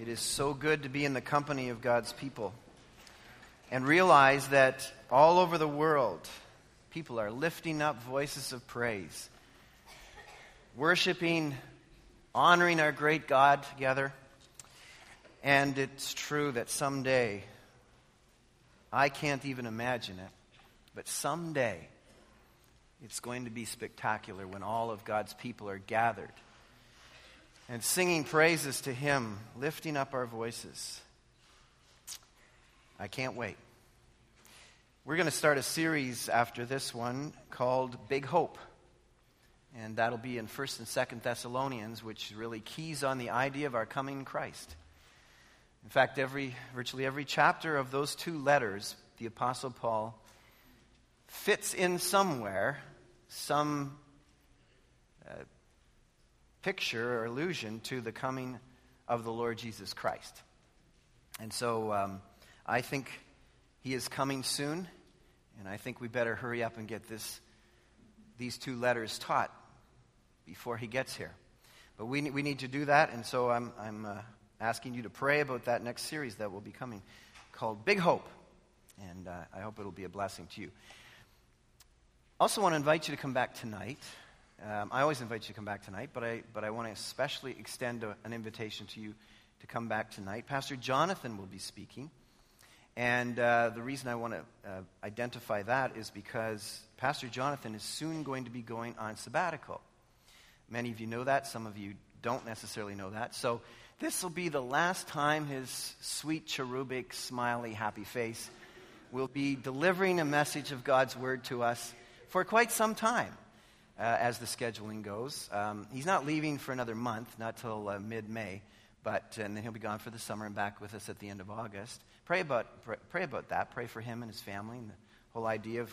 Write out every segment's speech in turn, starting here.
It is so good to be in the company of God's people and realize that all over the world, people are lifting up voices of praise, worshiping, honoring our great God together. And it's true that someday, I can't even imagine it, but someday it's going to be spectacular when all of God's people are gathered and singing praises to Him, lifting up our voices. I can't wait. We're going to start a series after this one called Big Hope. And that'll be in 1st and 2nd Thessalonians, which really keys on the idea of our coming Christ. In fact, every, virtually every chapter of those two letters, the Apostle Paul fits in somewhere some picture or allusion to the coming of the Lord Jesus Christ. And so um, I think he is coming soon, and I think we better hurry up and get this, these two letters taught before he gets here. But we, we need to do that, and so I'm, I'm uh, asking you to pray about that next series that will be coming called Big Hope. And uh, I hope it'll be a blessing to you. Also, want to invite you to come back tonight. Um, I always invite you to come back tonight, but I, but I want to especially extend a, an invitation to you to come back tonight. Pastor Jonathan will be speaking. And uh, the reason I want to uh, identify that is because Pastor Jonathan is soon going to be going on sabbatical. Many of you know that, some of you don't necessarily know that. So, this will be the last time his sweet, cherubic, smiley, happy face will be delivering a message of God's word to us for quite some time uh, as the scheduling goes. Um, he's not leaving for another month, not till uh, mid May, but and then he'll be gone for the summer and back with us at the end of August. Pray about, pray, pray about that. Pray for him and his family and the whole idea of,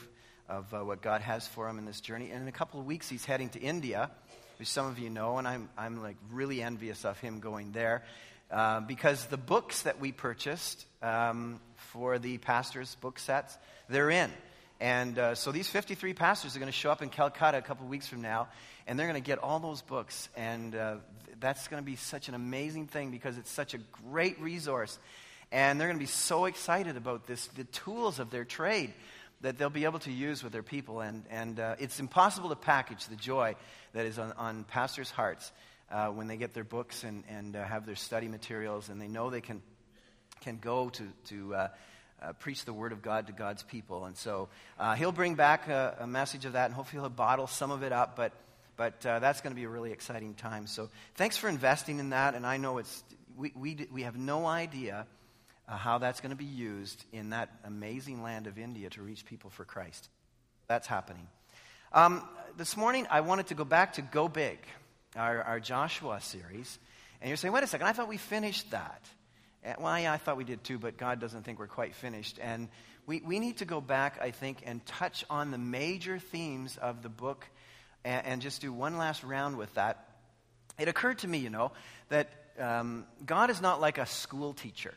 of uh, what God has for him in this journey. And in a couple of weeks, he's heading to India, which some of you know, and I'm, I'm like really envious of him going there. Uh, because the books that we purchased um, for the pastor's book sets, they're in. And uh, so these 53 pastors are going to show up in Calcutta a couple weeks from now, and they're going to get all those books. And uh, that's going to be such an amazing thing because it's such a great resource. And they're going to be so excited about this, the tools of their trade that they'll be able to use with their people. And, and uh, it's impossible to package the joy that is on, on pastors' hearts uh, when they get their books and, and uh, have their study materials, and they know they can, can go to. to uh, preach the word of God to God's people. And so uh, he'll bring back a, a, message of that, and hopefully he'll bottle some of it up. But, but uh, that's going to be a really exciting time. So thanks for investing in that. And I know it's, we, we, we have no idea uh, how that's going to be used in that amazing land of India to reach people for Christ. That's happening. Um, this morning, I wanted to go back to Go Big, our, our Joshua series. And you're saying, wait a second, I thought we finished that. Well, yeah, I thought we did too, but God doesn't think we're quite finished. And we, we need to go back, I think, and touch on the major themes of the book and, and just do one last round with that. It occurred to me, you know, that um, God is not like a school teacher.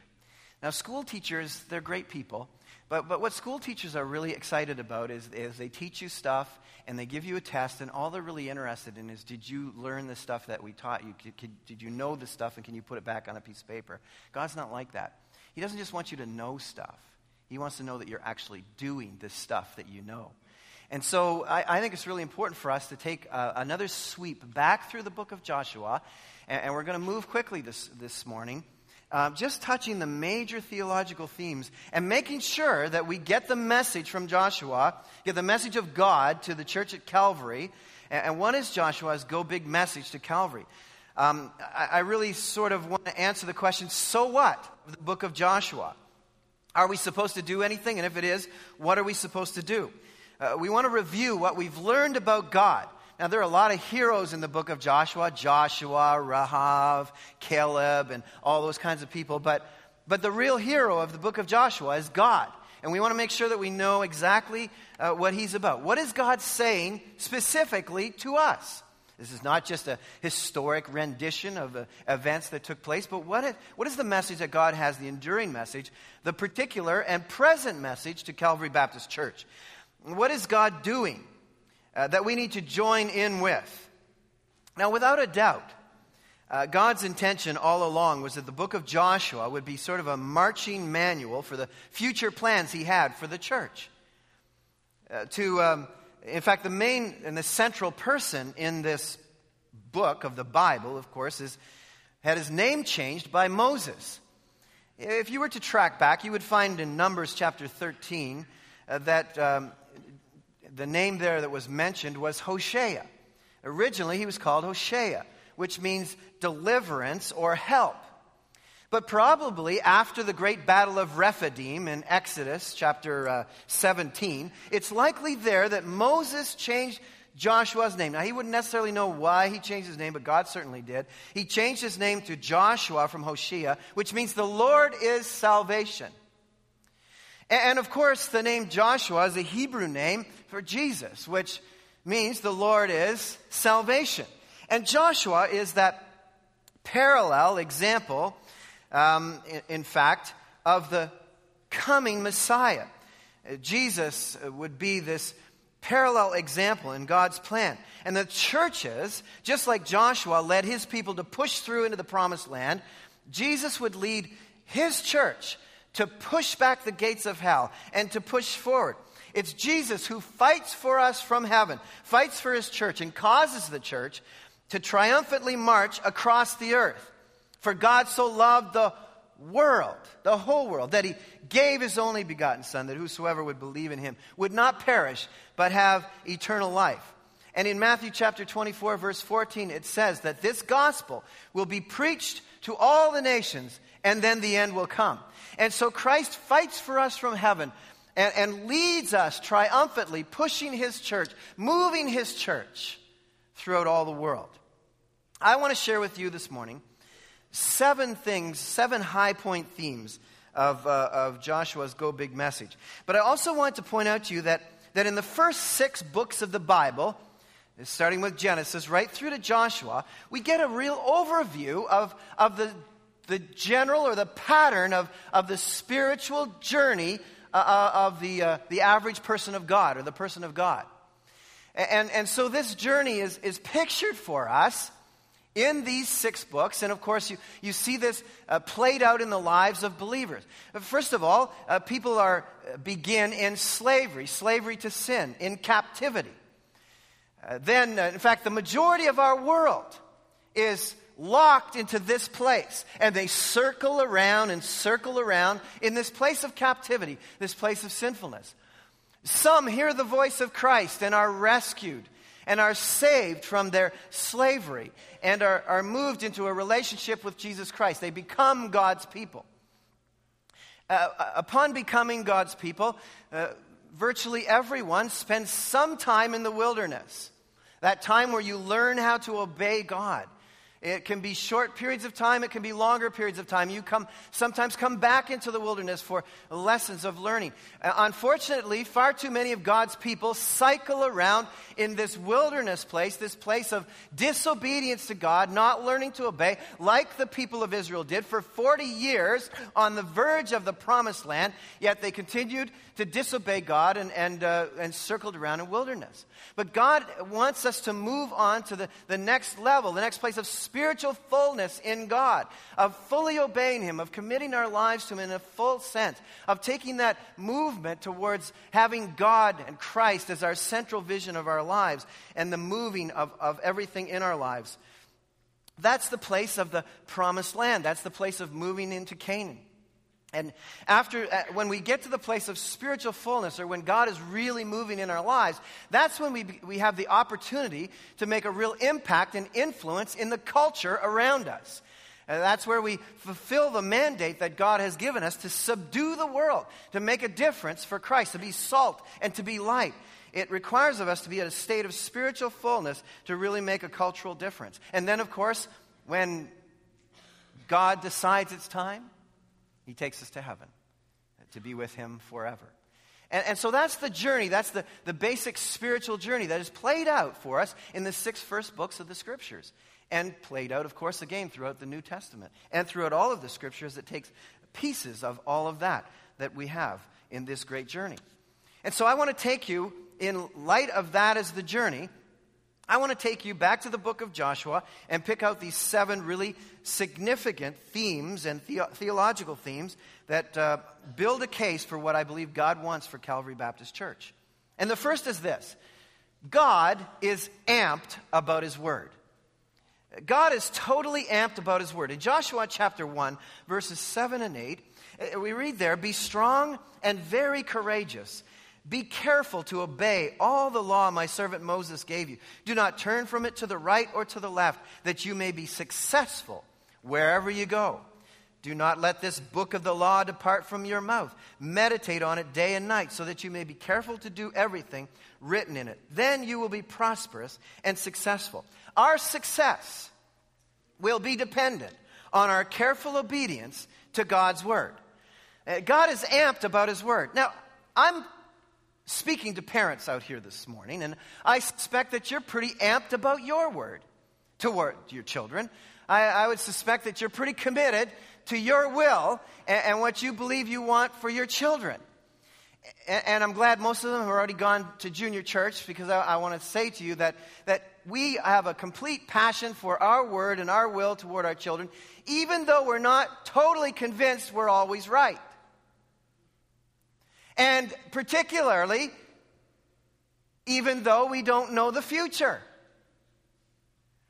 Now, school teachers, they're great people, but, but what school teachers are really excited about is, is they teach you stuff and they give you a test, and all they're really interested in is did you learn the stuff that we taught you? Did, did, you know the stuff, and can you put it back on a piece of paper? God's not like that. He doesn't just want you to know stuff, He wants to know that you're actually doing the stuff that you know. And so I, I think it's really important for us to take uh, another sweep back through the book of Joshua, and, and we're going to move quickly this, this morning uh, just touching the major theological themes and making sure that we get the message from Joshua, get the message of God to the church at Calvary. And, and what is Joshua's go big message to Calvary? Um, I, I really sort of want to answer the question so what the book of Joshua? Are we supposed to do anything? And if it is, what are we supposed to do? Uh, we want to review what we've learned about God. Now, there are a lot of heroes in the book of Joshua Joshua, Rahav, Caleb, and all those kinds of people. But, but the real hero of the book of Joshua is God. And we want to make sure that we know exactly uh, what he's about. What is God saying specifically to us? This is not just a historic rendition of uh, events that took place, but what is, what is the message that God has, the enduring message, the particular and present message to Calvary Baptist Church? What is God doing? Uh, that we need to join in with. Now, without a doubt, Uh, God's intention all along was that the book of Joshua would be sort of a marching manual for the future plans he had for the church. Uh, to, um, in fact, the main and the central person in this book of the Bible, of course, is, had his name changed by Moses. If you were to track back, you would find in Numbers chapter 13 uh, that um, the name there that was mentioned was Hosea. Originally, he was called Hosea, which means deliverance or help. But probably after the great battle of Rephidim in Exodus chapter uh, 17, it's likely there that Moses changed Joshua's name. Now, he wouldn't necessarily know why he changed his name, but God certainly did. He changed his name to Joshua from Hoshea, which means the Lord is salvation. And of course, the name Joshua is a Hebrew name for Jesus, which means the Lord is salvation. And Joshua is that parallel example, um, in fact, of the coming Messiah. Jesus would be this parallel example in God's plan. And the churches, just like Joshua led his people to push through into the promised land, Jesus would lead his church to push back the gates of hell and to push forward. It's Jesus who fights for us from heaven, fights for his church, and causes the church to triumphantly march across the earth. For God so loved the world, the whole world, that he gave his only begotten Son, that whosoever would believe in him would not perish, but have eternal life. And in Matthew chapter 24, verse 14, it says that this gospel will be preached to all the nations, and then the end will come. And so Christ fights for us from heaven and, and leads us triumphantly, pushing his church, moving his church throughout all the world. I want to share with you this morning seven things, seven high point themes of, uh, of Joshua's Go Big message. But I also want to point out to you that, that in the first six books of the Bible, starting with Genesis right through to Joshua, we get a real overview of, of the, the general or the pattern of, of the spiritual journey uh, uh of the, uh, the average person of God or the person of God. And, and so this journey is, is pictured for us in these six books. And of course, you, you see this uh, played out in the lives of believers. First of all, uh, people are, uh, begin in slavery, slavery to sin, in captivity. Uh, then, uh, in fact, the majority of our world is locked into this place. And they circle around and circle around in this place of captivity, this place of sinfulness. Some hear the voice of Christ and are rescued and are saved from their slavery and are, are moved into a relationship with Jesus Christ. They become God's people. Uh, upon becoming God's people, uh, virtually everyone spends some time in the wilderness. That time where you learn how to obey God. It can be short periods of time, it can be longer periods of time. You come, sometimes come back into the wilderness for lessons of learning. Uh, unfortunately, far too many of God's people cycle around in this wilderness place, this place of disobedience to God, not learning to obey, like the people of Israel did for 40 years on the verge of the promised land, yet they continued to disobey God and, and, uh, and circled around in wilderness. But God wants us to move on to the, the next level, the next place of spiritual fullness in God, of fully obeying Him, of committing our lives to Him in a full sense, of taking that movement towards having God and Christ as our central vision of our lives and the moving of, of everything in our lives. That's the place of the promised land. That's the place of moving into Canaan. And after, uh, when we get to the place of spiritual fullness, or when God is really moving in our lives, that's when we, we have the opportunity to make a real impact and influence in the culture around us. And that's where we fulfill the mandate that God has given us to subdue the world, to make a difference for Christ, to be salt and to be light. It requires of us to be in a state of spiritual fullness to really make a cultural difference. And then, of course, when God decides it's time, he takes us to heaven to be with Him forever. And, and, so that's the journey, that's the, the basic spiritual journey that is played out for us in the six first books of the Scriptures. And played out, of course, again throughout the New Testament. And throughout all of the Scriptures, it takes pieces of all of that that we have in this great journey. And so I want to take you, in light of that as the journey, I want to take you back to the book of Joshua and pick out these seven really significant themes and the- theological themes that uh, build a case for what I believe God wants for Calvary Baptist Church. And the first is this God is amped about His Word. God is totally amped about His Word. In Joshua chapter 1, verses 7 and 8, uh, we read there, Be strong and very courageous. Be careful to obey all the law my servant Moses gave you. Do not turn from it to the right or to the left, that you may be successful wherever you go. Do not let this book of the law depart from your mouth. Meditate on it day and night, so that you may be careful to do everything written in it. Then you will be prosperous and successful. Our success will be dependent on our careful obedience to God's word. Uh, God is amped about his word. Now, I'm speaking to parents out here this morning, and I suspect that you're pretty amped about your word toward your children. I, I would suspect that you're pretty committed to your will and, and what you believe you want for your children. And, and, I'm glad most of them have already gone to junior church because I, I want to say to you that, that we have a complete passion for our word and our will toward our children, even though we're not totally convinced we're always right. And particularly, even though we don't know the future.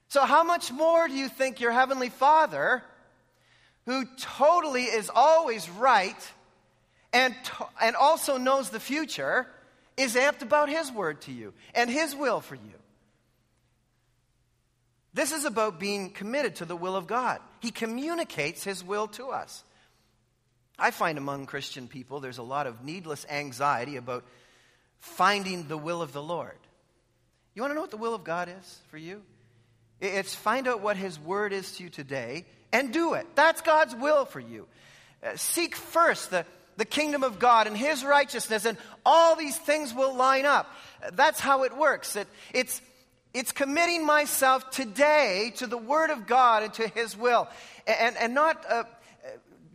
So, how much more do you think your Heavenly Father, who totally is always right and, to- and also knows the future, is amped about His word to you and His will for you? This is about being committed to the will of God. He communicates His will to us. I find among Christian people there's a lot of needless anxiety about finding the will of the Lord. You want to know what the will of God is for you? It's find out what His word is to you today and do it. That's God's will for you. Uh, seek first the, the kingdom of God and His righteousness, and all these things will line up. That's how it works. It, it's, it's committing myself today to the Word of God and to His will, and, and not uh,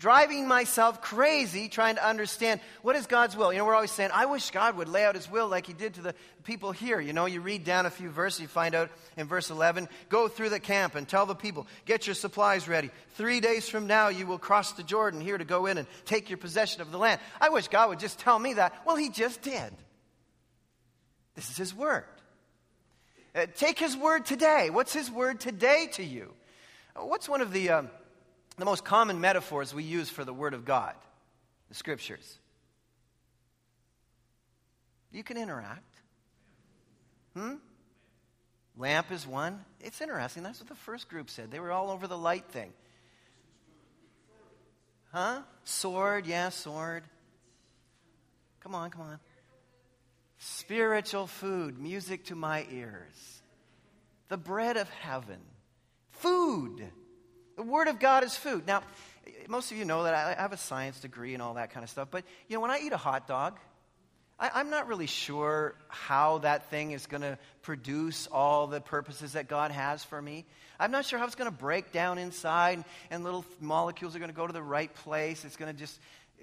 driving myself crazy trying to understand what is God's will. You know, we're always saying, I wish God would lay out his will like he did to the people here. You know, you read down a few verses, you find out in verse 11, go through the camp and tell the people, get your supplies ready. Three days from now, you will cross the Jordan here to go in and take your possession of the land. I wish God would just tell me that. Well, he just did. This is his word. Uh, take his word today. What's his word today to you? What's one of the. Um, the most common metaphors we use for the Word of God, the Scriptures. You can interact. Hmm? Lamp is one. It's interesting. That's what the first group said. They were all over the light thing. Huh? Sword, yeah, sword. Come on, come on. Spiritual food, music to my ears. The bread of heaven. Food. The Word of God is food. Now, most of you know that I have a science degree and all that kind of stuff, but you know, when I eat a hot dog, I, am not really sure how that thing is going to produce all the purposes that God has for me. I'm not sure how it's going to break down inside and, and little molecules are going to go to the right place. It's going to just,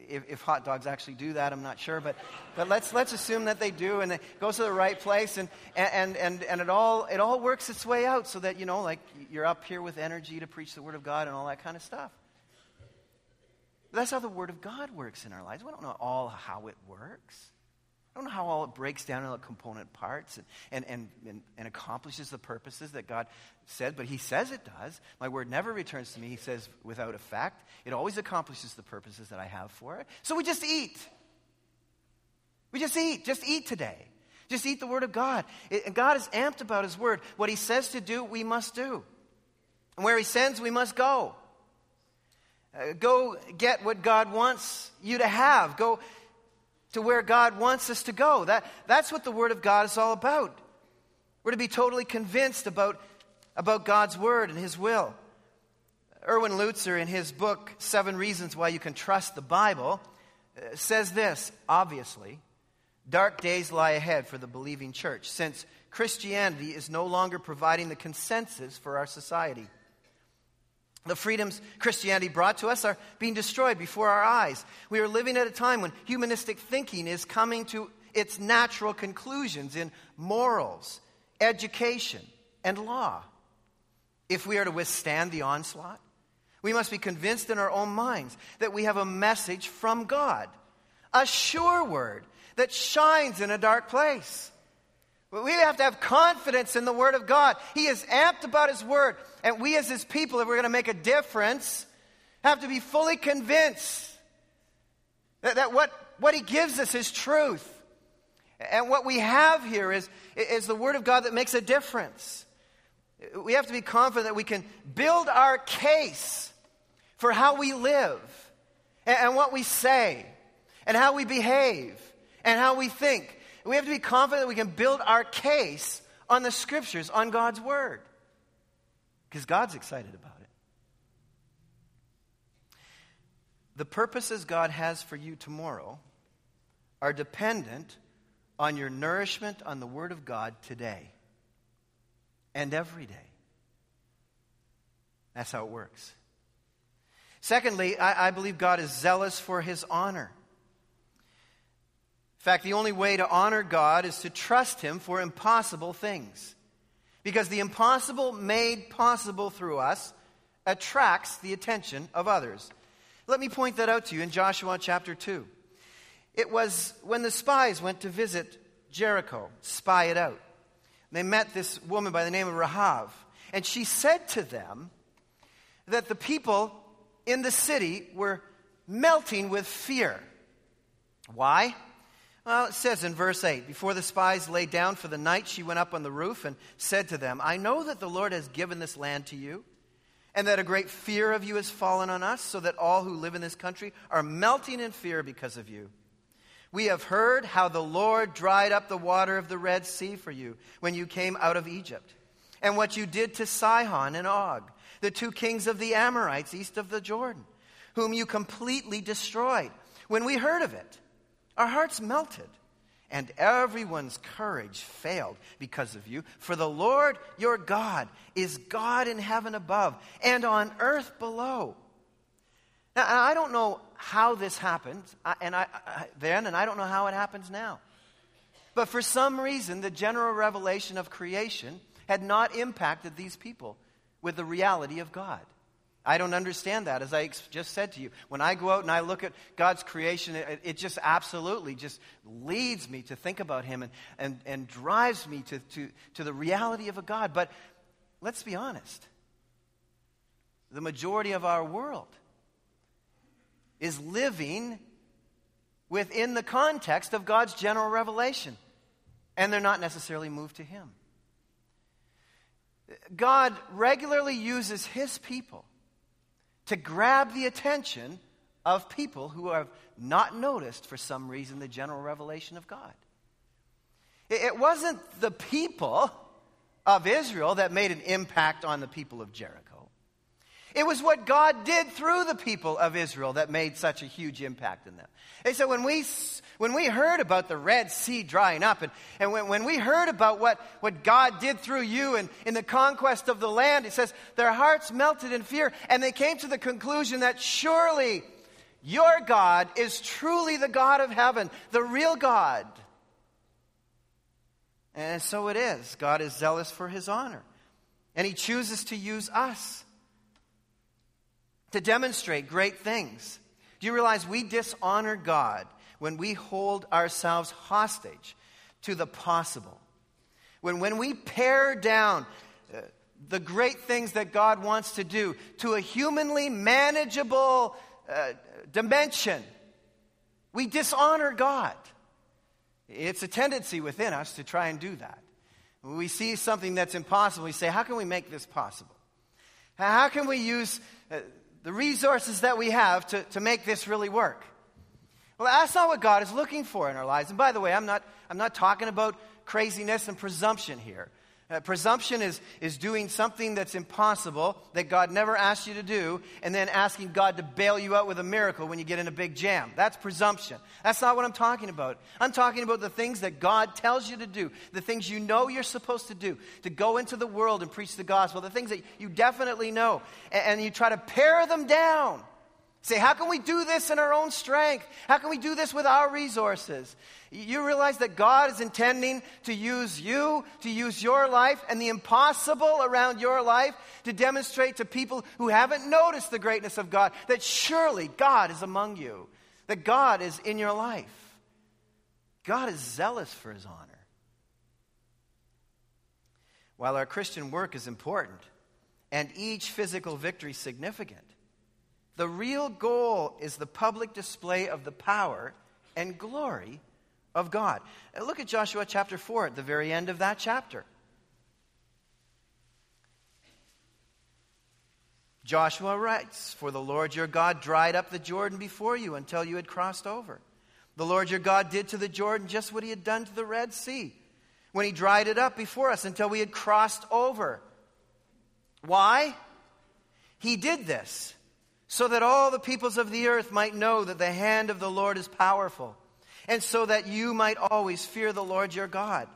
if, if, hot dogs actually do that, I'm not sure. But, but let's, let's assume that they do and it goes to the right place and, and, and, and it, all, it all works its way out so that, you know, like you're up here with energy to preach the Word of God and all that kind of stuff. That's how the Word of God works in our lives. We don't know all how it works. Don't know how all it breaks down into component parts and, and, and, and, and accomplishes the purposes that God said, but He says it does. My word never returns to me, He says, without effect. It always accomplishes the purposes that I have for it. So we just eat. We just eat. Just eat today. Just eat the Word of God. It, and God is amped about His Word. What He says to do, we must do. And where He sends, we must go. Uh, go get what God wants you to have. Go to where God wants us to go. That, that's what the Word of God is all about. We're to be totally convinced about, about God's Word and His will. Erwin Lutzer, in his book, Seven Reasons Why You Can Trust the Bible, uh, says this obviously, dark days lie ahead for the believing church, since Christianity is no longer providing the consensus for our society. The freedoms Christianity brought to us are being destroyed before our eyes. We are living at a time when humanistic thinking is coming to its natural conclusions in morals, education, and law. If we are to withstand the onslaught, we must be convinced in our own minds that we have a message from God, a sure word that shines in a dark place. We have to have confidence in the Word of God. He is amped about His Word. And we, as His people, if we're going to make a difference, have to be fully convinced that, that what, what He gives us is truth. And what we have here is, is the Word of God that makes a difference. We have to be confident that we can build our case for how we live and, and what we say and how we behave and how we think we have to be confident that we can build our case on the scriptures, on God's word. Because God's excited about it. The purposes God has for you tomorrow are dependent on your nourishment on the Word of God today and every day. That's how it works. Secondly, I, I believe God is zealous for His honor. In fact, the only way to honor God is to trust Him for impossible things. Because the impossible made possible through us attracts the attention of others. Let me point that out to you in Joshua chapter 2. It was when the spies went to visit Jericho, spy it out. They met this woman by the name of Rahab, and she said to them that the people in the city were melting with fear. Why? Well, it says in verse 8 Before the spies lay down for the night, she went up on the roof and said to them, I know that the Lord has given this land to you, and that a great fear of you has fallen on us, so that all who live in this country are melting in fear because of you. We have heard how the Lord dried up the water of the Red Sea for you when you came out of Egypt, and what you did to Sihon and Og, the two kings of the Amorites east of the Jordan, whom you completely destroyed. When we heard of it, our hearts melted, and everyone's courage failed because of you. For the Lord your God is God in heaven above and on earth below. Now, I don't know how this happened, and I, then, and I don't know how it happens now. But for some reason, the general revelation of creation had not impacted these people with the reality of God. I don't understand that, as I just said to you. When I go out and I look at God's creation, it, it just absolutely just leads me to think about Him and, and, and drives me to, to, to the reality of a God. But let's be honest the majority of our world is living within the context of God's general revelation, and they're not necessarily moved to Him. God regularly uses His people to grab the attention of people who have not noticed, for some reason, the general revelation of God. It wasn't the people of Israel that made an impact on the people of Jericho. It was what God did through the people of Israel that made such a huge impact in them. And so when we, when we heard about the Red Sea drying up, and, and when, when we heard about what, what God did through you and in the conquest of the land, it says their hearts melted in fear, and they came to the conclusion that surely your God is truly the God of heaven, the real God. And so it is. God is zealous for his honor, and he chooses to use us to demonstrate great things. Do you realize we dishonor God when we hold ourselves hostage to the possible? When, when we pare down uh, the great things that God wants to do to a humanly manageable uh, dimension, we dishonor God. It's a tendency within us to try and do that. When we see something that's impossible, we say, How can we make this possible? How can we use uh, the resources that we have to, to make this really work. Well, that's not what God is looking for in our lives. And by the way, I'm not, I'm not talking about craziness and presumption here. Uh, presumption is, is doing something that's impossible that God never asked you to do and then asking God to bail you out with a miracle when you get in a big jam. That's presumption. That's not what I'm talking about. I'm talking about the things that God tells you to do, the things you know you're supposed to do, to go into the world and preach the gospel, the things that you definitely know, and, and you try to pare them down Say, how can we do this in our own strength? How can we do this with our resources? You realize that God is intending to use you, to use your life, and the impossible around your life to demonstrate to people who haven't noticed the greatness of God that surely God is among you, that God is in your life. God is zealous for his honor. While our Christian work is important and each physical victory significant, the real goal is the public display of the power and glory of God. Uh, look at Joshua chapter 4 at the very end of that chapter. Joshua writes, For the Lord your God dried up the Jordan before you until you had crossed over. The Lord your God did to the Jordan just what he had done to the Red Sea when he dried it up before us until we had crossed over. Why? He did this so that all the peoples of the earth might know that the hand of the Lord is powerful, and so that you might always fear the Lord your God.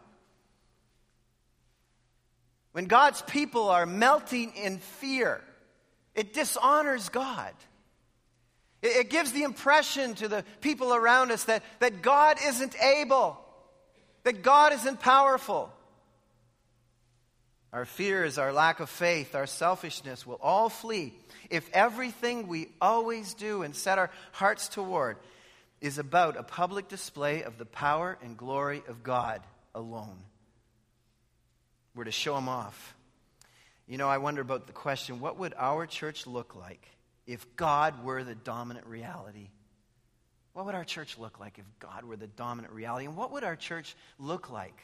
When God's people are melting in fear, it dishonors God. It, gives the impression to the people around us that, that God isn't able, that God isn't powerful. Our fears, our lack of faith, our selfishness will all flee if everything we always do and set our hearts toward is about a public display of the power and glory of God alone. We're to show Him off. You know, I wonder about the question what would our church look like if God were the dominant reality? What would our church look like if God were the dominant reality? And what would our church look like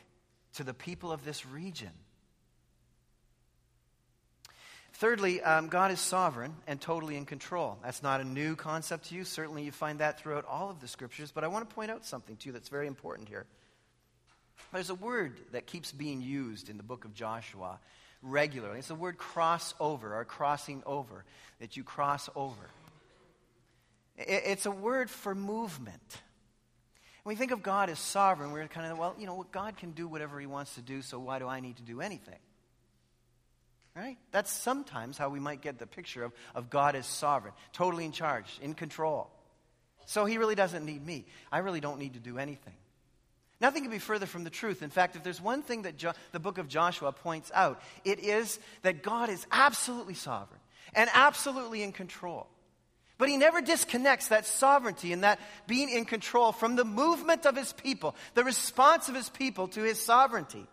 to the people of this region? Thirdly, um, God is sovereign and totally in control. That's not a new concept to you. Certainly, you find that throughout all of the scriptures. But I want to point out something to you that's very important here. There's a word that keeps being used in the book of Joshua regularly. It's the word cross over or crossing over, that you cross over. It's a word for movement. When we think of God as sovereign, we're kind of, well, you know, God can do whatever he wants to do, so why do I need to do anything? Right? That's sometimes how we might get the picture of, of God as sovereign, totally in charge, in control. So he really doesn't need me. I really don't need to do anything. Nothing can be further from the truth. In fact, if there's one thing that jo- the book of Joshua points out, it is that God is absolutely sovereign and absolutely in control. But he never disconnects that sovereignty and that being in control from the movement of his people, the response of his people to his sovereignty.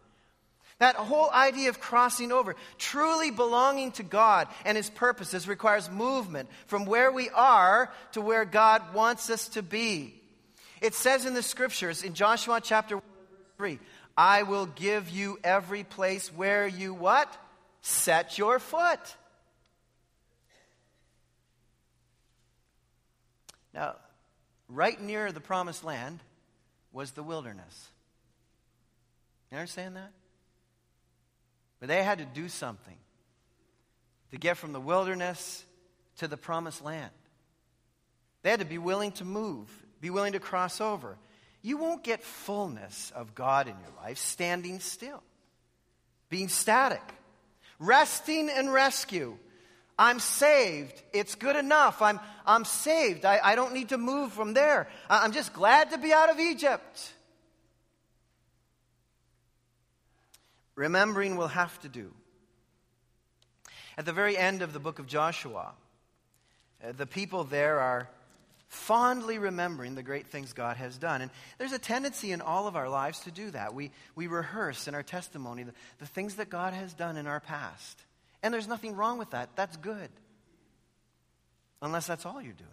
That whole idea of crossing over, truly belonging to God and His purposes, requires movement from where we are to where God wants us to be. It says in the scriptures in Joshua chapter 3, I will give you every place where you what? Set your foot. Now, right near the promised land was the wilderness. You understand that? But they had to do something to get from the wilderness to the promised land. They had to be willing to move, be willing to cross over. You won't get fullness of God in your life standing still, being static, resting and rescue. I'm saved. It's good enough. I'm, I'm saved. I, I don't need to move from there. I'm just glad to be out of Egypt. Remembering will have to do. At the very end of the book of Joshua, uh, the people there are fondly remembering the great things God has done. And there's a tendency in all of our lives to do that. We, we rehearse in our testimony the, the things that God has done in our past. And there's nothing wrong with that. That's good. Unless that's all you're doing.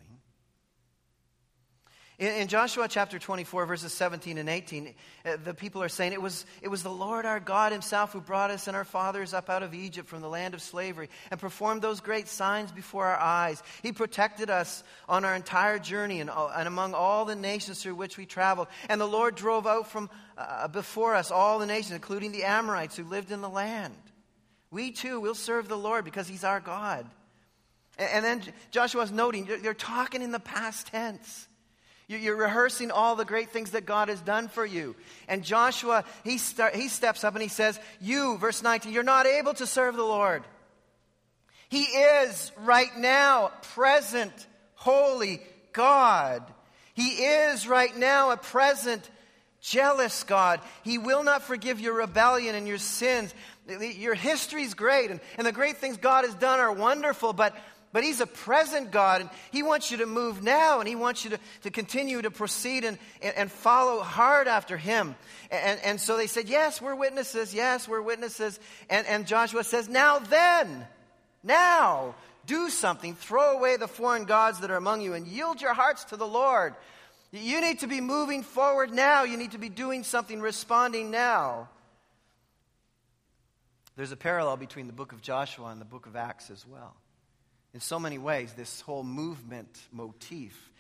In, Joshua chapter 24, verses 17 and 18, uh, the people are saying, it was, it was the Lord our God Himself who brought us and our fathers up out of Egypt from the land of slavery and performed those great signs before our eyes. He protected us on our entire journey and, and among all the nations through which we traveled. And the Lord drove out from uh, before us all the nations, including the Amorites who lived in the land. We too will serve the Lord because He's our God. And, and then Joshua's noting, they're talking in the past tense. You're rehearsing all the great things that God has done for you. And Joshua, he, start, he steps up and he says, You, verse 19, you're not able to serve the Lord. He is right now present, holy God. He is right now a present, jealous God. He will not forgive your rebellion and your sins. Your history's great, and, and the great things God has done are wonderful, but, but He's a present God, and He wants you to move now, and He wants you to, to continue to proceed and, and, and follow hard after Him. And, and so they said, Yes, we're witnesses. Yes, we're witnesses. And, and Joshua says, Now then, now, do something. Throw away the foreign gods that are among you and yield your hearts to the Lord. You need to be moving forward now. You need to be doing something, responding now. There's a parallel between the book of Joshua and the book of Acts as well. In so many ways, this whole movement motif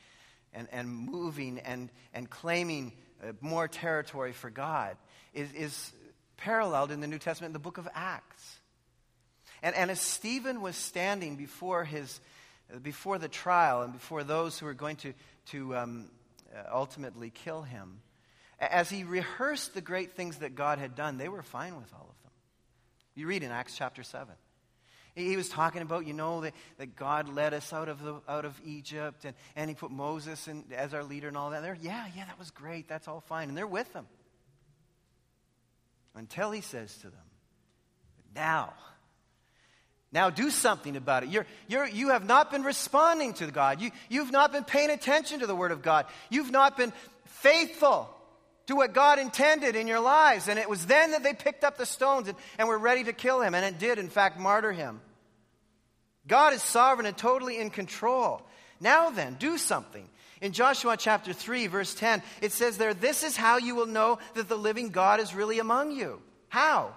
and, and moving and, and claiming uh, more territory for God is, is paralleled in the New Testament in the book of Acts. And, and as Stephen was standing before, his, before the trial and before those who were going to, to um, uh, ultimately kill him, as he rehearsed the great things that God had done, they were fine with all of them. You read in Acts chapter 7. He was talking about, you know, that, that God led us out of, the, out of Egypt and, and he put Moses in, as our leader and all that. They're, yeah, yeah, that was great. That's all fine. And they're with him. Until he says to them, now, now do something about it. You're, you're, you have not been responding to God. You, you've not been paying attention to the Word of God. You've not been faithful to what God intended in your lives. And it was then that they picked up the stones and, and were ready to kill him. And it did, in fact, martyr him. God is sovereign and totally in control. Now then, do something. In Joshua chapter 3, verse 10, it says there, This is how you will know that the living God is really among you. How?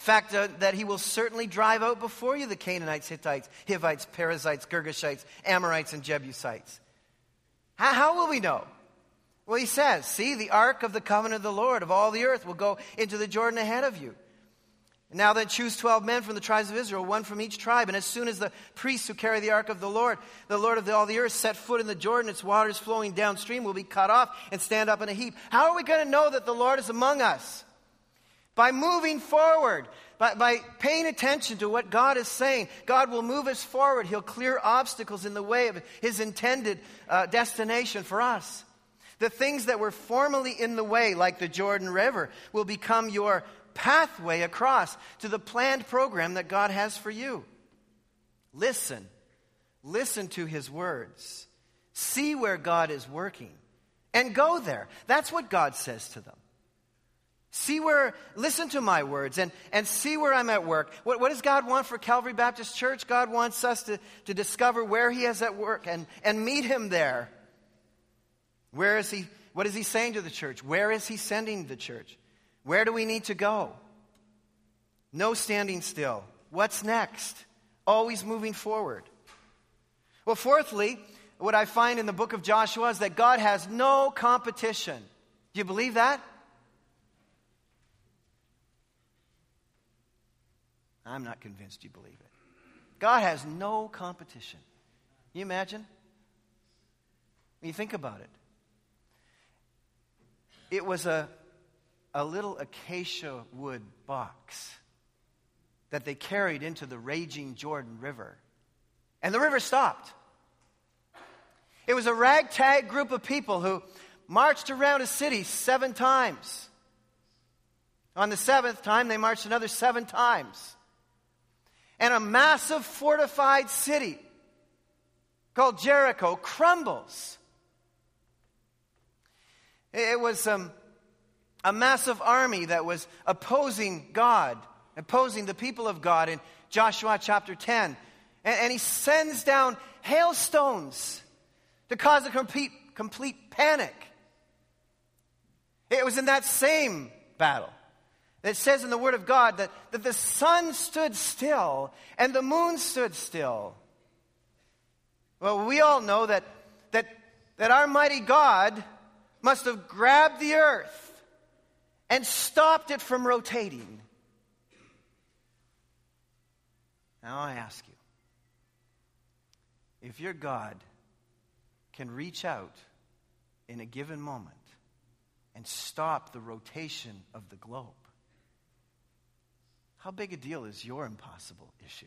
fact, uh, that he will certainly drive out before you the Canaanites, Hittites, Hivites, Perizzites, Girgashites, Amorites, and Jebusites. How, how will we know? Well, he says, See, the ark of the covenant of the Lord of all the earth will go into the Jordan ahead of you. Now then, choose 12 men from the tribes of Israel, one from each tribe. And as soon as the priests who carry the ark of the Lord, the Lord of the, all the earth, set foot in the Jordan, its waters flowing downstream will be cut off and stand up in a heap. How are we going to know that the Lord is among us? By moving forward, by, by paying attention to what God is saying, God will move us forward. He'll clear obstacles in the way of His intended uh, destination for us. The things that were formerly in the way, like the Jordan River, will become your pathway across to the planned program that God has for you. Listen. Listen to his words. See where God is working and go there. That's what God says to them. See where, listen to my words and, and see where I'm at work. What, what does God want for Calvary Baptist Church? God wants us to, to discover where He is at work and, and meet Him there. Where is he? What is he saying to the church? Where is he sending the church? Where do we need to go? No standing still. What's next? Always moving forward. Well, fourthly, what I find in the book of Joshua is that God has no competition. Do you believe that? I'm not convinced you believe it. God has no competition. Can you imagine? When you think about it, it was a, a little acacia wood box that they carried into the raging Jordan River. And the river stopped. It was a ragtag group of people who marched around a city seven times. On the seventh time, they marched another seven times. And a massive fortified city called Jericho crumbles it was um, a massive army that was opposing God, opposing the people of God in Joshua chapter 10. And, and he sends down hailstones to cause a complete, complete panic. It was in that same battle that says in the Word of God that, that the sun stood still and the moon stood still. Well, we all know that, that, that our mighty God must have grabbed the earth and stopped it from rotating. Now I ask you if your God can reach out in a given moment and stop the rotation of the globe, how big a deal is your impossible issue?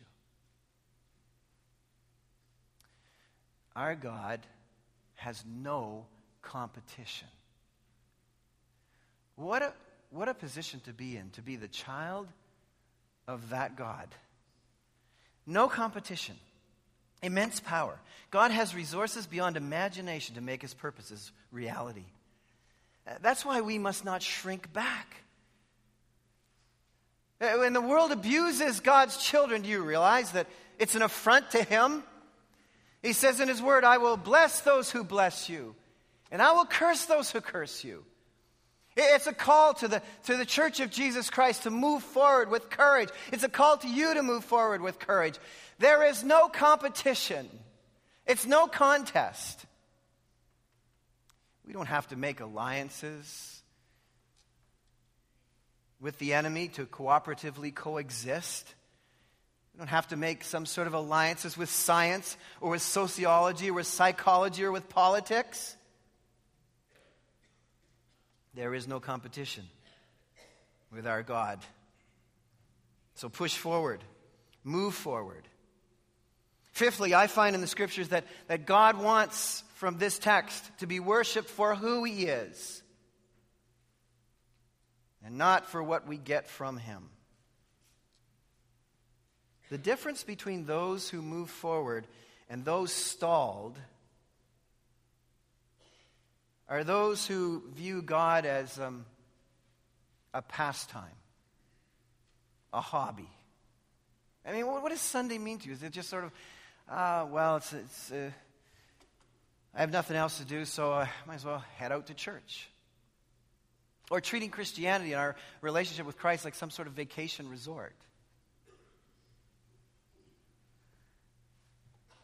Our God has no competition. What a, what a position to be in, to be the child of that God. No competition. Immense power. God has resources beyond imagination to make his purposes reality. That's why we must not shrink back. Uh, when the world abuses God's children, do you realize that it's an affront to him? He says in his word, I will bless those who bless you, and I will curse those who curse you. It's a call to the, to the church of Jesus Christ to move forward with courage. It's a call to you to move forward with courage. There is no competition, it's no contest. We don't have to make alliances with the enemy to cooperatively coexist. We don't have to make some sort of alliances with science or with sociology or with psychology or with politics. There is no competition with our God. So push forward, move forward. Fifthly, I find in the scriptures that, that God wants from this text to be worshiped for who he is and not for what we get from him. The difference between those who move forward and those stalled are those who view God as um, a pastime, a hobby. I mean, what, what, does Sunday mean to you? Is it just sort of, uh, well, it's, it's uh, I have nothing else to do, so I might as well head out to church? Or treating Christianity and our relationship with Christ like some sort of vacation resort.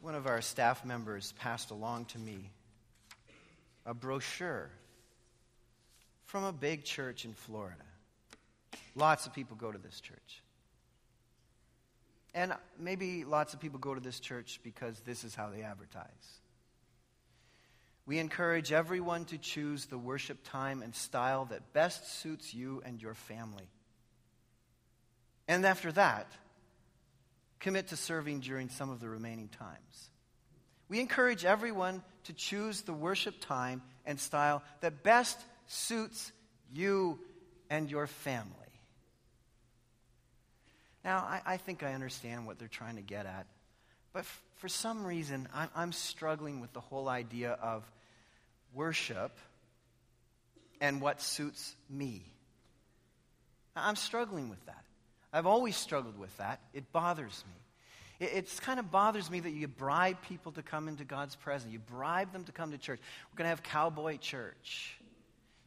One of our staff members passed along to me a brochure from a big church in Florida. Lots of people go to this church. And maybe lots of people go to this church because this is how they advertise. We encourage everyone to choose the worship time and style that best suits you and your family. And after that, commit to serving during some of the remaining times. We encourage everyone to choose the worship time and style that best suits you and your family. Now, I, I think I understand what they're trying to get at, but f- for some reason, I, I'm struggling with the whole idea of worship and what suits me. I'm struggling with that. I've always struggled with that. It bothers me. It kind of bothers me that you bribe people to come into God's presence. You bribe them to come to church. We're going to have cowboy church.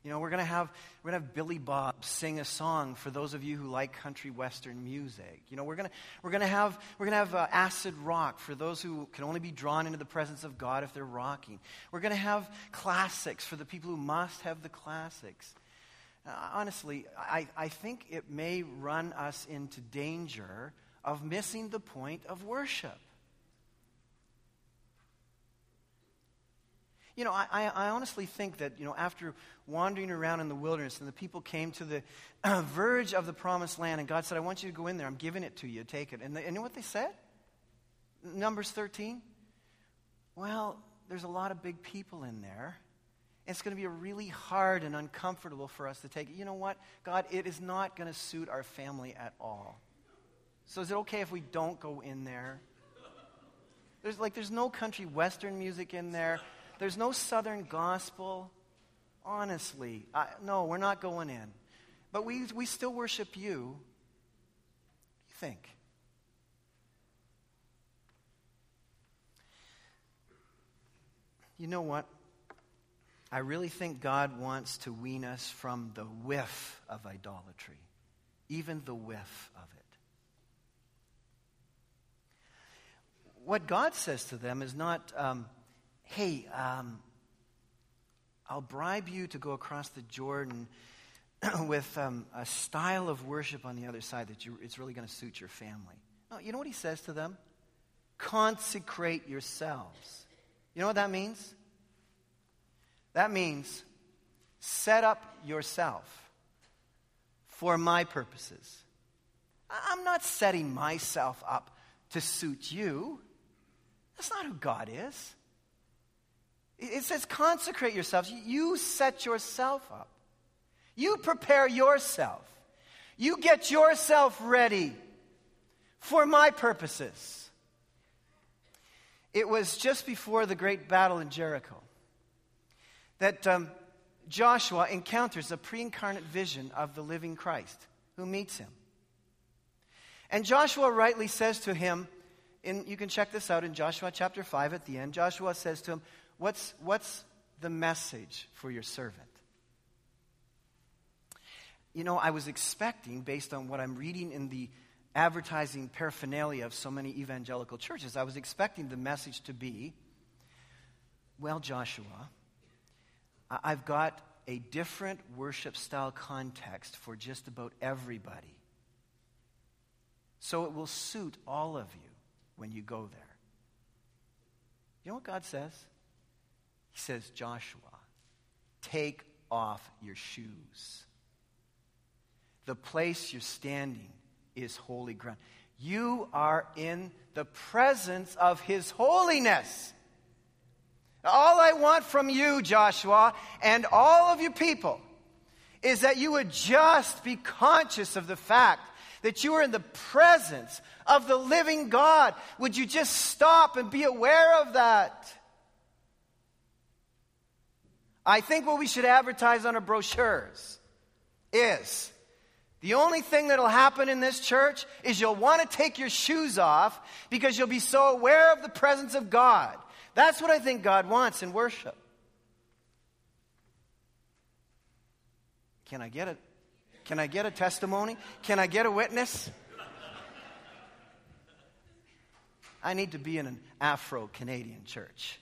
You know, we're going to have we're going to have Billy Bob sing a song for those of you who like country western music. You know, we're going to we're going to have we're going to have uh, acid rock for those who can only be drawn into the presence of God if they're rocking. We're going to have classics for the people who must have the classics. Uh, honestly, I, I think it may run us into danger of missing the point of worship. You know, I, I honestly think that, you know, after wandering around in the wilderness and the people came to the verge of the promised land and God said, I want you to go in there. I'm giving it to you. Take it. And, and you know what they said? Numbers 13? Well, there's a lot of big people in there. It's going to be really hard and uncomfortable for us to take it. You know what? God, it is not going to suit our family at all. So is it okay if we don't go in there? There's like there's no country western music in there. There's no southern gospel. Honestly, I, no, we're not going in. But we we still worship you. you think? You know what? I really think God wants to wean us from the whiff of idolatry, even the whiff of it. What God says to them is not, um, hey, um, I'll bribe you to go across the Jordan with um, a style of worship on the other side that you, it's really going to suit your family. No, you know what he says to them? Consecrate yourselves. You know what that means? That means set up yourself for my purposes. I'm not setting myself up to suit you. That's not who God is. It says, consecrate yourselves. You set yourself up. You prepare yourself. You get yourself ready for my purposes. It was just before the great battle in Jericho that um, Joshua encounters a pre incarnate vision of the living Christ who meets him. And Joshua rightly says to him, in, you can check this out in Joshua chapter 5 at the end. Joshua says to him, What's, what's the message for your servant? You know, I was expecting, based on what I'm reading in the advertising paraphernalia of so many evangelical churches, I was expecting the message to be well, Joshua, I've got a different worship style context for just about everybody. So it will suit all of you when you go there. You know what God says? He says, Joshua, take off your shoes. The place you're standing is holy ground. You are in the presence of His holiness. All I want from you, Joshua, and all of you people, is that you would just be conscious of the fact that you are in the presence of the living God. Would you just stop and be aware of that? I think what we should advertise on our brochures is the only thing that'll happen in this church is you'll want to take your shoes off because you'll be so aware of the presence of God. That's what I think God wants in worship. Can I get a can I get a testimony? Can I get a witness? I need to be in an Afro Canadian church.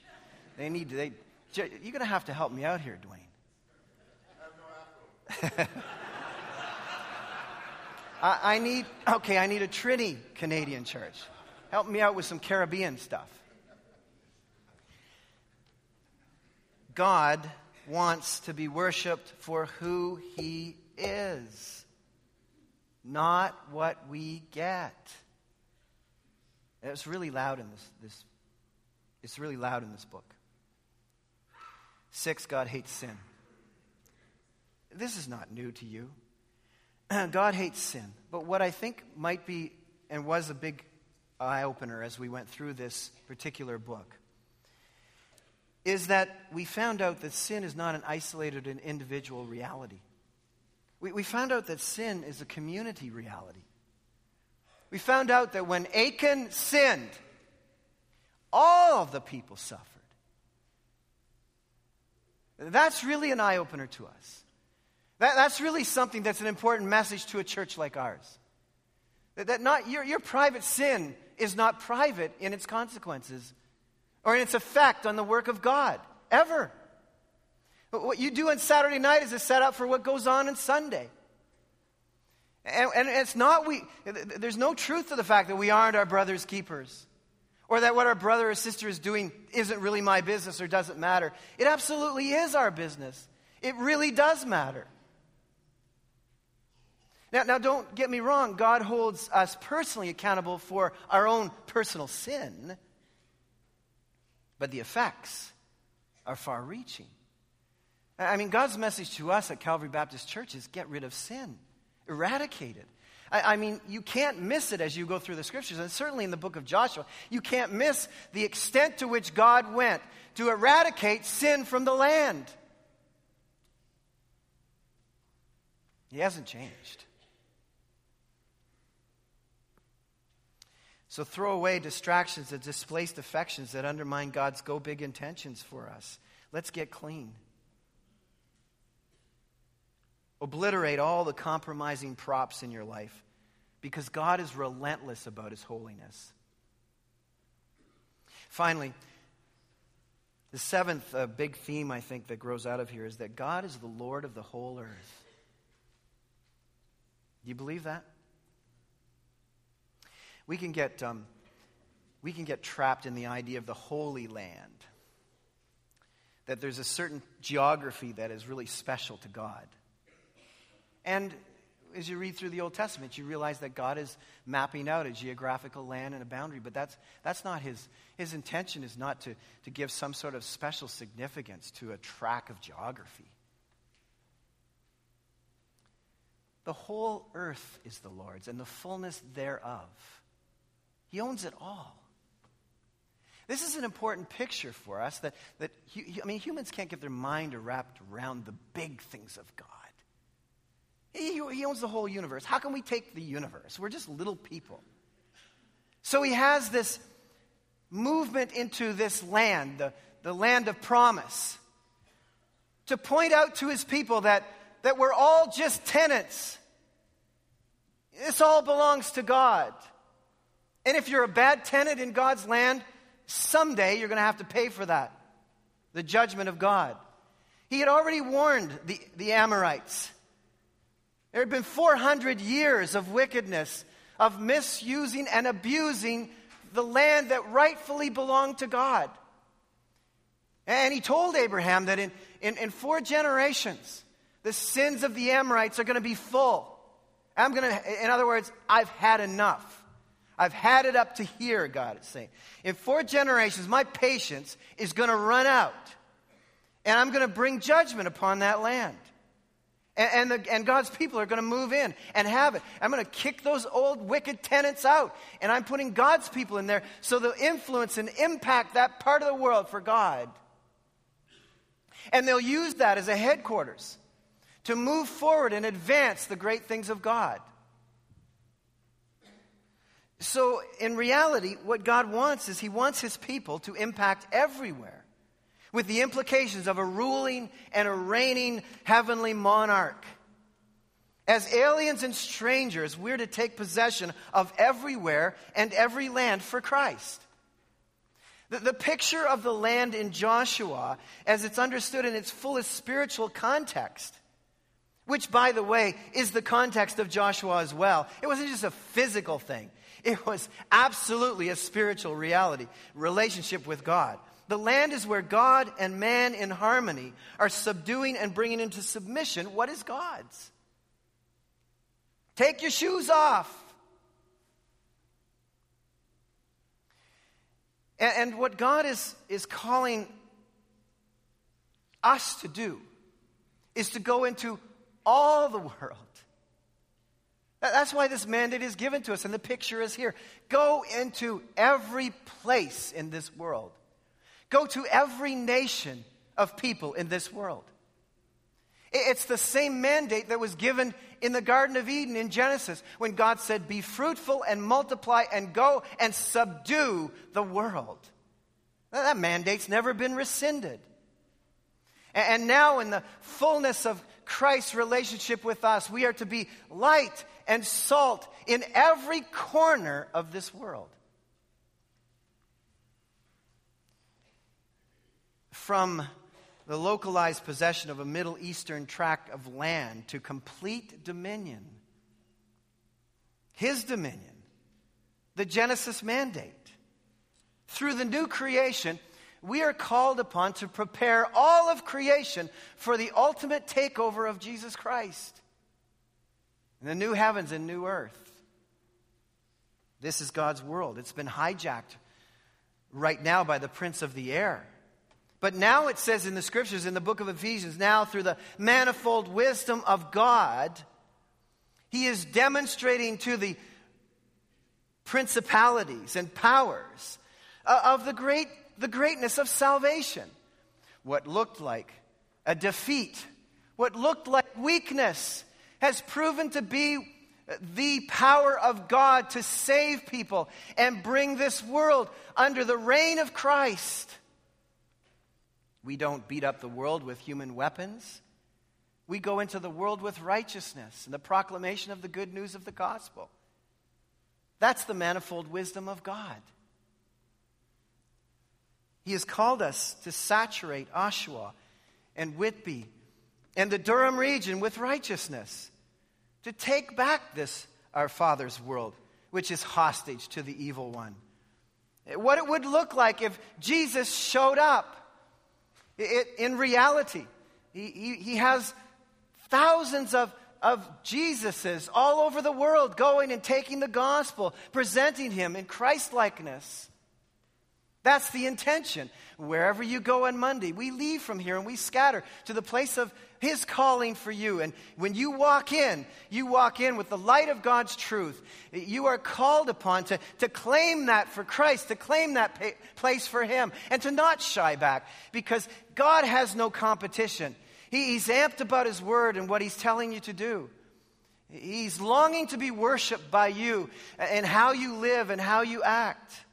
They need to, they, you're going to have to help me out here, Dwayne. I no Afro. I, I need, okay, I need a Trinity Canadian church. Help me out with some Caribbean stuff. God wants to be worshiped for who he is, not what we get. It's really loud in this, this it's really loud in this book. Six, God hates sin. This is not new to you. God hates sin. But what I think might be and was a big eye opener as we went through this particular book is that we found out that sin is not an isolated and individual reality. We, we found out that sin is a community reality. We found out that when Achan sinned, all of the people suffered. That's really an eye opener to us. That, that's really something that's an important message to a church like ours. That, that not, your, your private sin is not private in its consequences or in its effect on the work of God, ever. But what you do on Saturday night is a setup for what goes on on Sunday. And, and it's not we, there's no truth to the fact that we aren't our brother's keepers. Or that what our brother or sister is doing isn't really my business or doesn't matter. It absolutely is our business. It really does matter. Now, now, don't get me wrong. God holds us personally accountable for our own personal sin but the effects are far reaching. I mean, God's message to us at Calvary Baptist Church is get rid of sin, eradicate it. I, I, mean, you can't miss it as you go through the scriptures, and certainly in the book of Joshua, you can't miss the extent to which God went to eradicate sin from the land. He hasn't changed. So throw away distractions and displaced affections that undermine God's go big intentions for us. Let's get clean. Obliterate all the compromising props in your life because God is relentless about his holiness. Finally, the seventh uh, big theme I think that grows out of here is that God is the Lord of the whole earth. Do you believe that? we can get, um, we can get trapped in the idea of the Holy Land. That there's a certain geography that is really special to God. And as you read through the Old Testament, you realize that God is mapping out a geographical land and a boundary, but that's, that's not his, his intention is not to, to give some sort of special significance to a track of geography. The whole earth is the Lord's and the fullness thereof. He owns it all. This is an important picture for us that, that I mean, humans can't get their mind wrapped around the big things of God. He, he owns the whole universe. How can we take the universe? We're just little people. So he has this movement into this land, the, the land of promise, to point out to his people that, that we're all just tenants. This all belongs to God. And if you're a bad tenant in God's land, someday you're going to have to pay for that the judgment of God. He had already warned the, the Amorites there had been 400 years of wickedness, of misusing and abusing the land that rightfully belonged to God. And he told Abraham that in, in, in four generations, the sins of the Amorites are going to be full. I'm going to, in other words, I've had enough. I've had it up to here, God is saying. In four generations, my patience is going to run out. And I'm going to bring judgment upon that land. And, and, the, and, God's people are going to move in and have it. I'm going to kick those old wicked tenants out. And I'm putting God's people in there so they'll influence and impact that part of the world for God. And they'll use that as a headquarters to move forward and advance the great things of God. So, in reality, what God wants is He wants His people to impact everywhere with the implications of a ruling and a reigning heavenly monarch. As aliens and strangers, we're to take possession of everywhere and every land for Christ. The, the, picture of the land in Joshua, as it's understood in its fullest spiritual context, which, by the way, is the context of Joshua as well, it wasn't just a physical thing, it was absolutely a spiritual reality, relationship with God. The land is where God and man in harmony are subduing and bringing into submission what is God's. Take your shoes off. And, and what God is, is calling us to do is to go into all the world. That's why this mandate is given to us, and the picture is here. Go into every place in this world Go to every nation of people in this world. It's the same mandate that was given in the Garden of Eden in Genesis when God said, Be fruitful and multiply and go and subdue the world. That mandate's never been rescinded. And now, in the fullness of Christ's relationship with us, we are to be light and salt in every corner of this world. From the localized possession of a Middle Eastern tract of land to complete dominion. His dominion, the Genesis mandate. Through the new creation, we are called upon to prepare all of creation for the ultimate takeover of Jesus Christ. And the new heavens and new earth. This is God's world. It's been hijacked right now by the prince of the air. But now it says in the scriptures, in the book of Ephesians, now through the manifold wisdom of God, he is demonstrating to the principalities and powers uh, of the, great, the greatness of salvation. What looked like a defeat, what looked like weakness, has proven to be the power of God to save people and bring this world under the reign of Christ. We don't beat up the world with human weapons. We go into the world with righteousness and the proclamation of the good news of the gospel. That's the manifold wisdom of God. He has called us to saturate Oshawa and Whitby and the Durham region with righteousness, to take back this, our Father's world, which is hostage to the evil one. What it would look like if Jesus showed up it, in reality, he, he, he has thousands of of Jesuses all over the world going and taking the gospel, presenting him in Christ likeness. That's the intention. Wherever you go on Monday, we leave from here and we scatter to the place of His calling for you. And when you walk in, you walk in with the light of God's truth. You are called upon to, to claim that for Christ, to claim that pa- place for Him, and to not shy back because God has no competition. He, he's amped about His word and what He's telling you to do. He's longing to be worshiped by you and how you live and how you act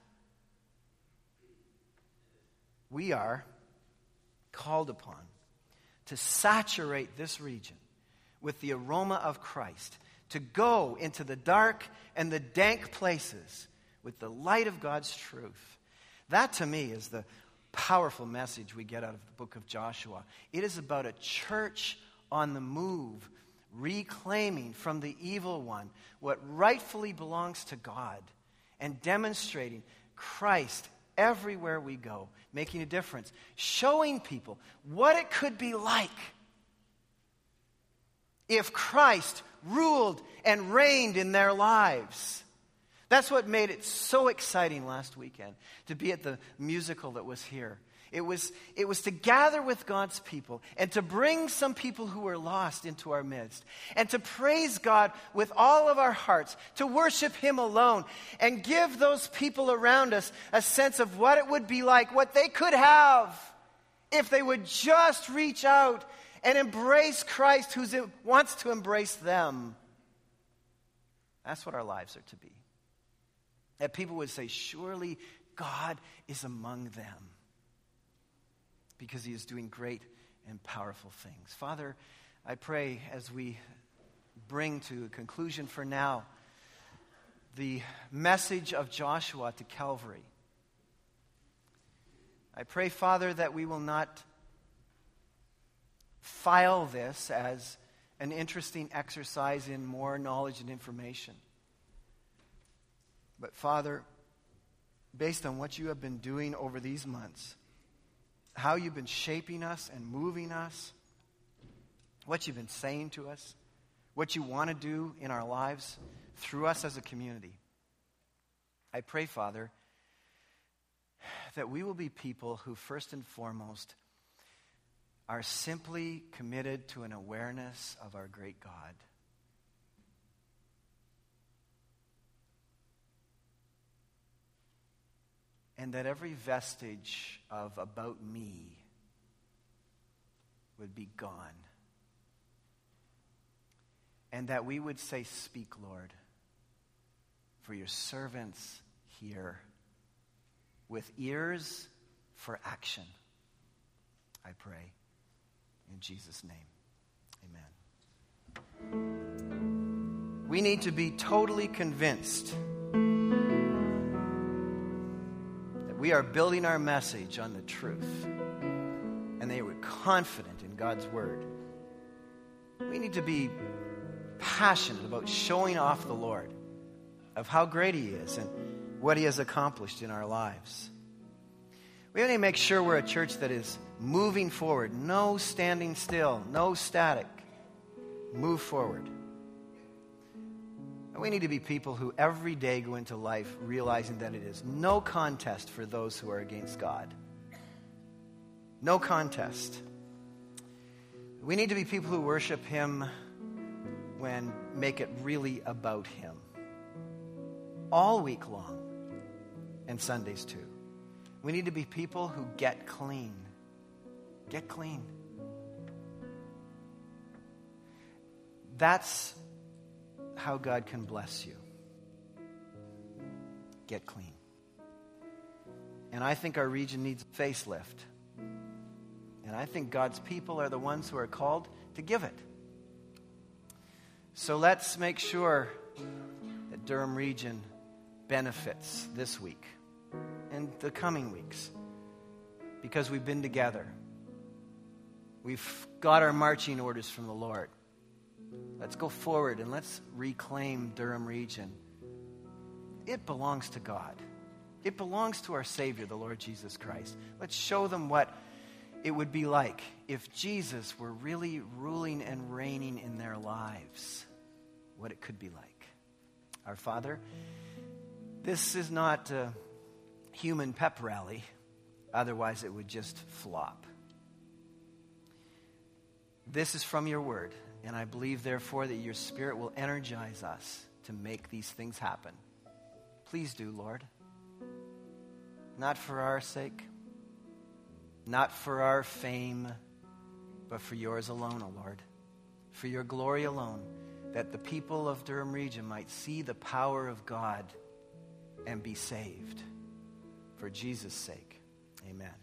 we are called upon to saturate this region with the aroma of Christ, to go into the dark and the dank places with the light of God's truth. That to me is the powerful message we get out of the book of Joshua. It is about a church on the move, reclaiming from the evil one what rightfully belongs to God and demonstrating Christ everywhere we go, making a difference, showing people what it could be like if Christ ruled and reigned in their lives. That's what made it so exciting last weekend to be at the musical that was here. It was, it was to gather with God's people and to bring some people who were lost into our midst and to praise God with all of our hearts, to worship Him alone and give those people around us a sense of what it would be like, what they could have if they would just reach out and embrace Christ who wants to embrace them. That's what our lives are to be. That people would say, Surely God is among them because he is doing great and powerful things. Father, I pray as we bring to a conclusion for now the message of Joshua to Calvary. I pray, Father, that we will not file this as an interesting exercise in more knowledge and information. But, Father, based on what you have been doing over these months, how you've been shaping us and moving us, what you've been saying to us, what you want to do in our lives through us as a community. I pray, Father, that we will be people who, first and foremost, are simply committed to an awareness of our great God. And that every vestige of about me would be gone. And that we would say, Speak, Lord, for your servants hear, with ears for action. I pray. In Jesus' name, amen. We need to be totally convinced we are building our message on the truth. And they were confident in God's word. We need to be passionate about showing off the Lord, of how great He is and what He has accomplished in our lives. We need to make sure we're a church that is moving forward, no standing still, no static. Move forward. And we need to be people who every day go into life realizing that it is no contest for those who are against God. No contest. We need to be people who worship Him when make it really about Him. All week long, and Sundays too. We need to be people who get clean. Get clean. That's how God can bless you. Get clean. And I think our region needs a facelift. And I think God's people are the ones who are called to give it. So let's make sure that Durham region benefits this week and the coming weeks because we've been together. We've got our marching orders from the Lord. Let's go forward and let's reclaim Durham region. It belongs to God. It belongs to our Savior, the Lord Jesus Christ. Let's show them what it would be like if Jesus were really ruling and reigning in their lives, what it could be like. Our Father, this is not a human pep rally, otherwise, it would just flop. This is from your word, and I believe, therefore, that your Spirit will energize us to make these things happen. Please do, Lord. Not for our sake, not for our fame, but for yours alone, O Lord. For your glory alone, that the people of Durham region might see the power of God and be saved. For Jesus' sake, amen.